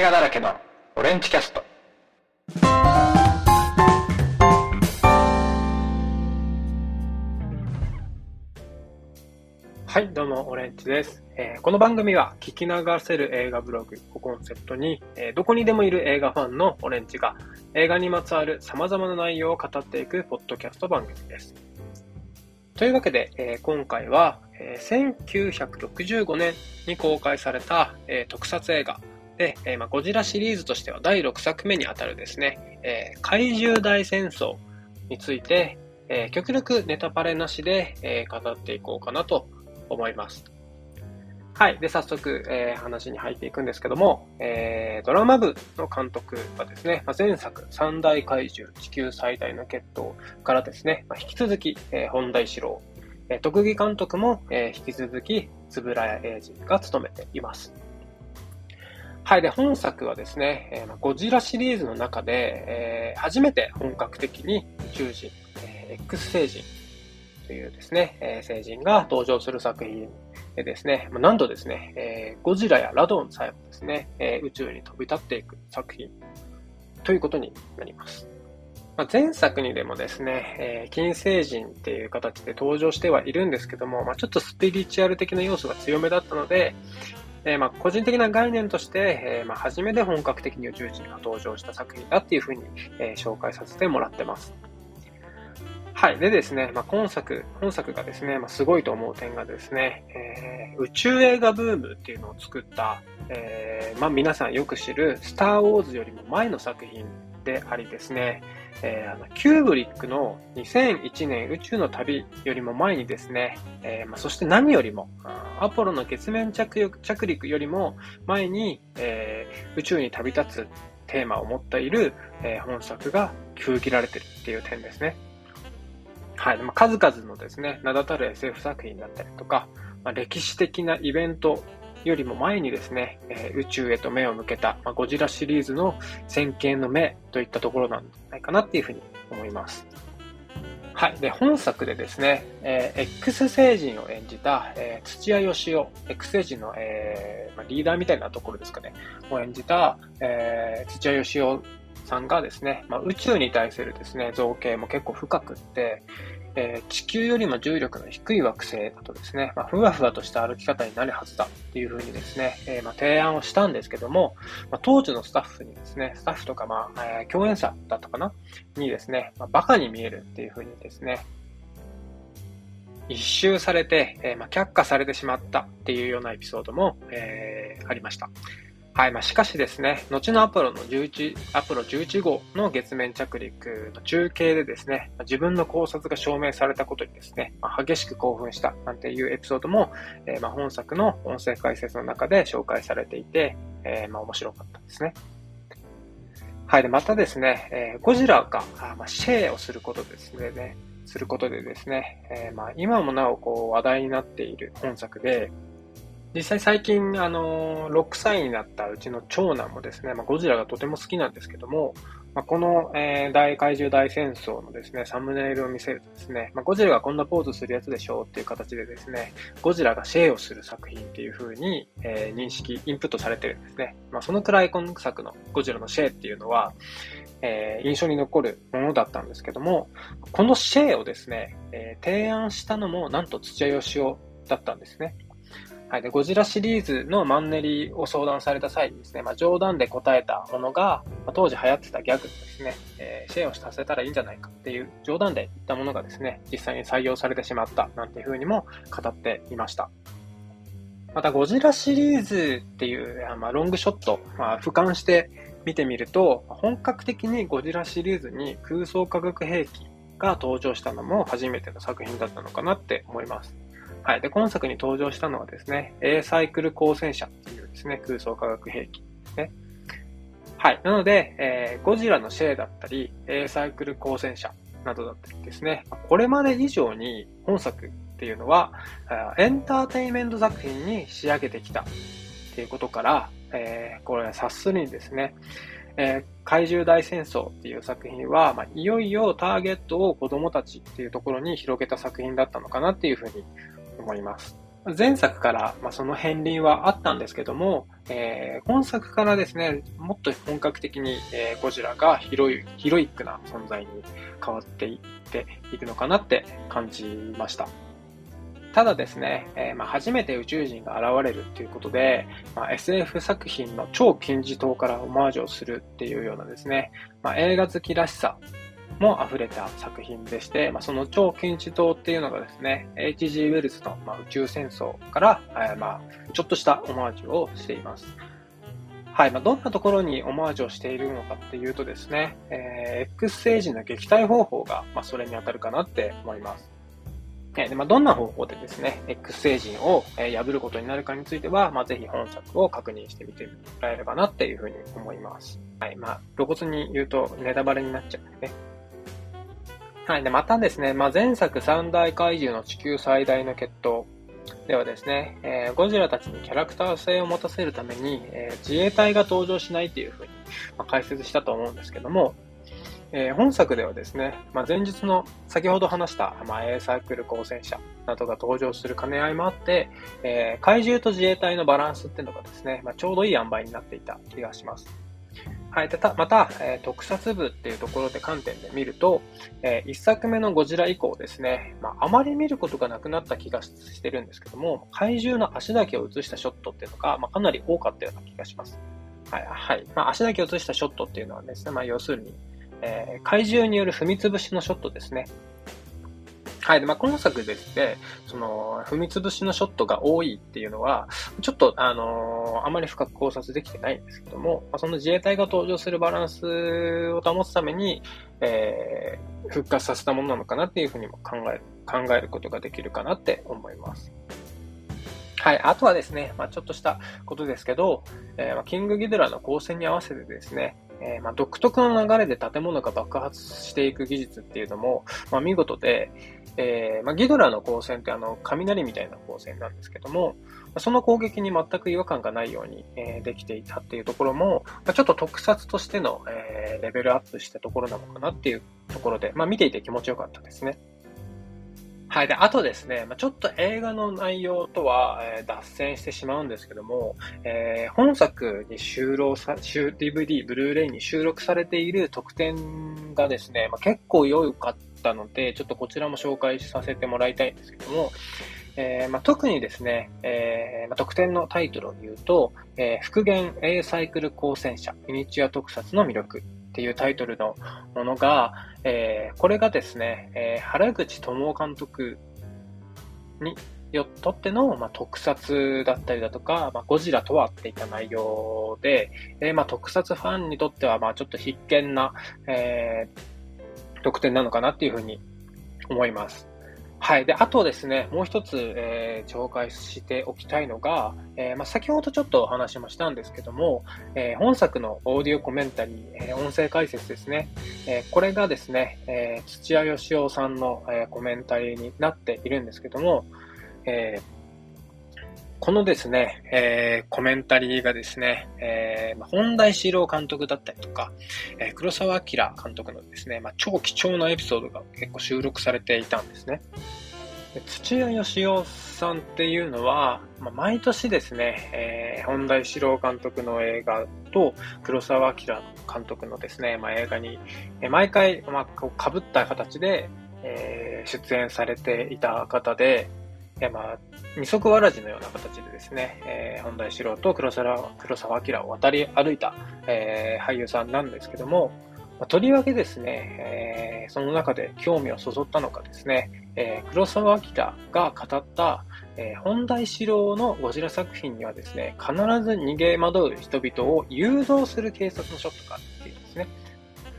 映画だらけのオレンジキャスト。はいどうもオレンジです、えー、この番組は聞き流せる映画ブログをコンセプトに、えー、どこにでもいる映画ファンのオレンジが映画にまつわる様々な内容を語っていくポッドキャスト番組です。というわけで、えー、今回は、え1965年に公開された、え特撮映画で、えまあ、ゴジラシリーズとしては第6作目にあたるですね、え怪獣大戦争について、え極力ネタバレなしで、え語っていこうかなと思います。はい。で、早速、え、話に入っていくんですけども、え、ドラマ部の監督はですね、まあ、前作、三大怪獣、地球最大の決闘からですね、まあ、引き続き、え、本田一郎、え、特技監督も、え、引き続き、円谷英二が務めています。はい。で、本作はですね、えー、ゴジラシリーズの中で、えー、初めて本格的に宇宙人、えー、X 星人というですね、えー、星人が登場する作品でですね、なんとですね、えー、ゴジラやラドンさえもですね、えー、宇宙に飛び立っていく作品ということになります。まあ、前作にでもですね、えー、金星人っていう形で登場してはいるんですけども、まあ、ちょっとスピリチュアル的な要素が強めだったので、えー、まあ個人的な概念として、えー、まあ初めて本格的に宇宙人が登場した作品だっていうふうに、えー、紹介させてもらってます。はい。でですね、まあ、今作、本作がですね、まあ、すごいと思う点がですね、えー、宇宙映画ブームっていうのを作った、えー、まあ、皆さんよく知る、スター・ウォーズよりも前の作品でありですね、えー、あのキューブリックの2001年宇宙の旅よりも前にですね、えーまあ、そして何よりも、アポロの月面着着陸よりも前に、えー、宇宙に旅立つテーマを持っている、えー、本作が封切られてるっていう点ですね。はい。まあ、数々のですね、名だたる SF 作品だったりとか、まあ、歴史的なイベントよりも前にですね、え、宇宙へと目を向けた、まあ、ゴジラシリーズの先見の目といったところなんじゃないかなっていうふうに思います。はい。で、本作でですね、えー、X 星人を演じた、えー、土屋義雄、X 星人の、えーまあ、リーダーみたいなところですかね、を演じた、え、土屋義雄さんがですね、まあ、宇宙に対するですね、造形も結構深くって、えー、地球よりも重力の低い惑星だとですね、まあ、ふわふわとした歩き方になるはずだっていうふうにですね、えー、まあ、提案をしたんですけども、まあ、当時のスタッフにですね、スタッフとか、まあ、えー、共演者だったかな？にですね、まあ、バカに見えるっていうふうにですね、一周されて、え、まあ、却下されてしまったっていうようなエピソードも、え、ありました。はい。まあ、しかしですね、後のアポロの11、アポロ11号の月面着陸の中継でですね、自分の考察が証明されたことにですね、まあ、激しく興奮したなんていうエピソードも、えー、まあ、本作の音声解説の中で紹介されていて、えー、まあ、面白かったですね。はい。で、またですね、えー、ゴジラが、あまあ、シェーをすることですね、することでですね、えー、まあ、今もなおこう話題になっている本作で、実際最近、あの、6歳になったうちの長男もですね、まあ、ゴジラがとても好きなんですけども、まあ、この、えー、大怪獣大戦争のですね、サムネイルを見せるとですね、まあ、ゴジラがこんなポーズするやつでしょうっていう形でですね、ゴジラがシェイをする作品っていう風に、えー、認識、インプットされてるんですね。まあ、そのくらい今作のゴジラのシェイっていうのは、えー、印象に残るものだったんですけども、このシェイをですね、え、提案したのもなんと土屋義雄だったんですね。はい。で、ゴジラシリーズのマンネリを相談された際にですね、まあ、冗談で答えたものが、まあ、当時流行ってたギャグですね、えー、シェアをさせたらいいんじゃないかっていう冗談で言ったものがですね、実際に採用されてしまったなんていうふうにも語っていました。また、ゴジラシリーズっていう、まあ、ロングショット、まあ、俯瞰して見てみると、本格的にゴジラシリーズに空想化学兵器が登場したのも初めての作品だったのかなって思います。はい。で、今作に登場したのはですね、A サイクル光線車っていうですね、空想化学兵器ですね。はい。なので、えー、ゴジラのシェーだったり、A サイクル光線車などだったりですね、これまで以上に本作っていうのは、エンターテインメント作品に仕上げてきたっていうことから、えー、これは察するにですね、えー、怪獣大戦争っていう作品は、まあ、いよいよターゲットを子供たちっていうところに広げた作品だったのかなっていうふうに思います。前作から、まあ、その片鱗はあったんですけども、えー、今作からですね、もっと本格的に、えー、ゴジラがヒロイヒロイックな存在に変わっていっていくのかなって感じました。ただですね、えー、まあ、初めて宇宙人が現れるっていうことで、まあ、SF 作品の超金字塔からオマージュをするっていうようなですね、まあ、映画好きらしさも溢れた作品でして、まあ、その超金字塔っていうのがですね、H.G. ウェルズの、まあ、宇宙戦争から、え、まあ、ちょっとしたオマージュをしています。はい。まあ、どんなところにオマージュをしているのかっていうとですね、えー、X 星人の撃退方法が、まあ、それに当たるかなって思います。えでまあ、どんな方法でですね、X 星人を、え破ることになるかについては、まあ、ぜひ本作を確認してみてもらえればなっていうふうに思います。はい。まあ、露骨に言うとネタバレになっちゃうんでね。はい。で、またですね、まあ、前作三大怪獣の地球最大の決闘ではですね、えー、ゴジラたちにキャラクター性を持たせるために、えー、自衛隊が登場しないっていうふうに、まあ、解説したと思うんですけども、えー、本作ではですね、まあ、前日の先ほど話した、まあ、A サイクル光線車などが登場する兼ね合いもあって、えー、怪獣と自衛隊のバランスっていうのがですね、まあ、ちょうどいい塩梅になっていた気がします。はい。た、また、えー、特撮部っていうところで観点で見ると、えー、一作目のゴジラ以降ですね、まあ、あまり見ることがなくなった気がしてるんですけども、怪獣の足だけを映したショットっていうのが、まあ、かなり多かったような気がします。はい。はい。まあ、足だけを映したショットっていうのはですね、まあ、要するに、えー、怪獣による踏み潰しのショットですね。はい。で、まあ、今作ですね、その、踏み潰しのショットが多いっていうのは、ちょっと、あのー、あまり深く考察できてないんですけども、まあ、その自衛隊が登場するバランスを保つために、えー、復活させたものなのかなっていうふうにも考える、考えることができるかなって思います。はい。あとはですね、まあ、ちょっとしたことですけど、えー、キングギドラの光線に合わせてですね、えー、まあ、独特の流れで建物が爆発していく技術っていうのも、まあ、見事で、えー、まあ、ギドラの光線ってあの、雷みたいな光線なんですけども、その攻撃に全く違和感がないように、えー、できていたっていうところも、ま、ちょっと特撮としての、え、レベルアップしたところなのかなっていうところで、ま、見ていて気持ちよかったですね。はい。で、あとですね、ま、ちょっと映画の内容とは、えー、脱線してしまうんですけども、えー、本作に収録さ、DVD、ブルーレイに収録されている特典がですね、まあ、結構良かったので、ちょっとこちらも紹介させてもらいたいんですけども、えーまあ、特にですね、えまあ、特典のタイトルを言うと、え、復元 A サイクル光線車ミニチュア特撮の魅力っていうタイトルのものが、えー、これがですね、えー、原口智夫監督によとっての、まあ、特撮だったりだとか、まあ、ゴジラとはっていった内容で、えー、まあ、特撮ファンにとっては、まあ、ちょっと必見な、えー、特典なのかなっていうふうに思います。はい。で、あとですね、もう一つ、えー、紹介しておきたいのが、えー、まあ、先ほどちょっとお話もしたんですけども、えー、本作のオーディオコメンタリー、え音声解説ですね、えこれがですね、え土屋義雄さんの、えコメンタリーになっているんですけども、えこのですね、えー、コメンタリーがですね、えー、本田志郎監督だったりとか、えー、黒澤明監督のですね、まあ、超貴重なエピソードが結構収録されていたんですね。で土屋義雄さんっていうのは、まあ、毎年ですね、えー、本田志郎監督の映画と黒澤明監督のですね、まあ、映画に、えー、毎回、まあ、こう被った形で、えー、出演されていた方で、まあ、二足わらじのような形でですね、えー、本田一郎と黒沢黒沢明を渡り歩いた、えー、俳優さんなんですけども、まあ、とりわけですね、えー、その中で興味をそそったのかですね、えー、黒沢明が語った、えー、本田一郎のゴジラ作品にはですね、必ず逃げ惑う人々を誘導する警察のショットがあるっていうんですね。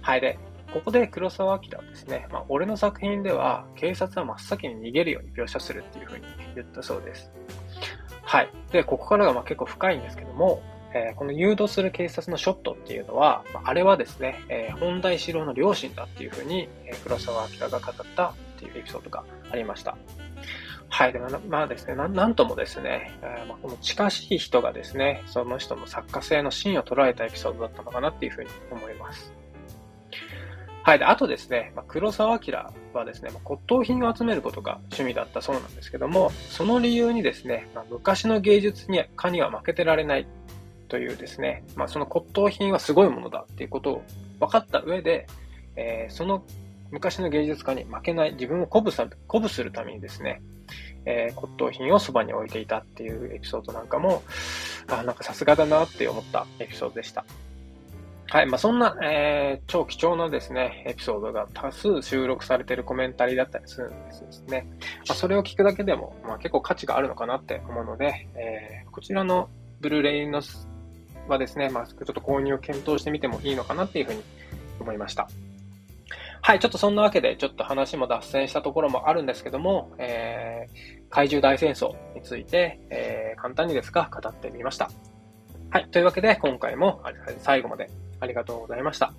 はい。で、ここで黒澤明はですね、まあ、俺の作品では警察は真っ先に逃げるように描写するっていうふうに言ったそうです。はい。で、ここからがまあ結構深いんですけども、えー、この誘導する警察のショットっていうのは、まあ、れはですね、えー、本田一郎の両親だっていうふうに、え、黒澤明が語ったっていうエピソードがありました。はい。でもまあですね、ななんともですね、えー、まあ、この近しい人がですね、その人の作家性の芯を捉えたエピソードだったのかなっていうふうに思います。はい。で、あとですね、まあ、黒沢明はですね、まあ、骨董品を集めることが趣味だったそうなんですけども、その理由にですね、まあ、昔の芸術に家には負けてられないというですね、まあ、その骨董品はすごいものだっていうことを分かった上で、えー、その昔の芸術家に負けない、自分を鼓舞さ鼓舞するためにですね、えー、骨董品をそばに置いていたっていうエピソードなんかも、あ、なんかさすがだなって思ったエピソードでした。はい。まあ、そんな、えー、超貴重なですね、エピソードが多数収録されているコメンタリーだったりするんですね。まあ、それを聞くだけでも、まあ、結構価値があるのかなって思うので、えー、こちらのブルーレイのはですね、まあ、ちょっと購入を検討してみてもいいのかなっていうふうに思いました。はい、ちょっとそんなわけで、ちょっと話も脱線したところもあるんですけども、えー、怪獣大戦争について、えー、簡単にですが語ってみました。はい、というわけで今回も最後までありがとうございました。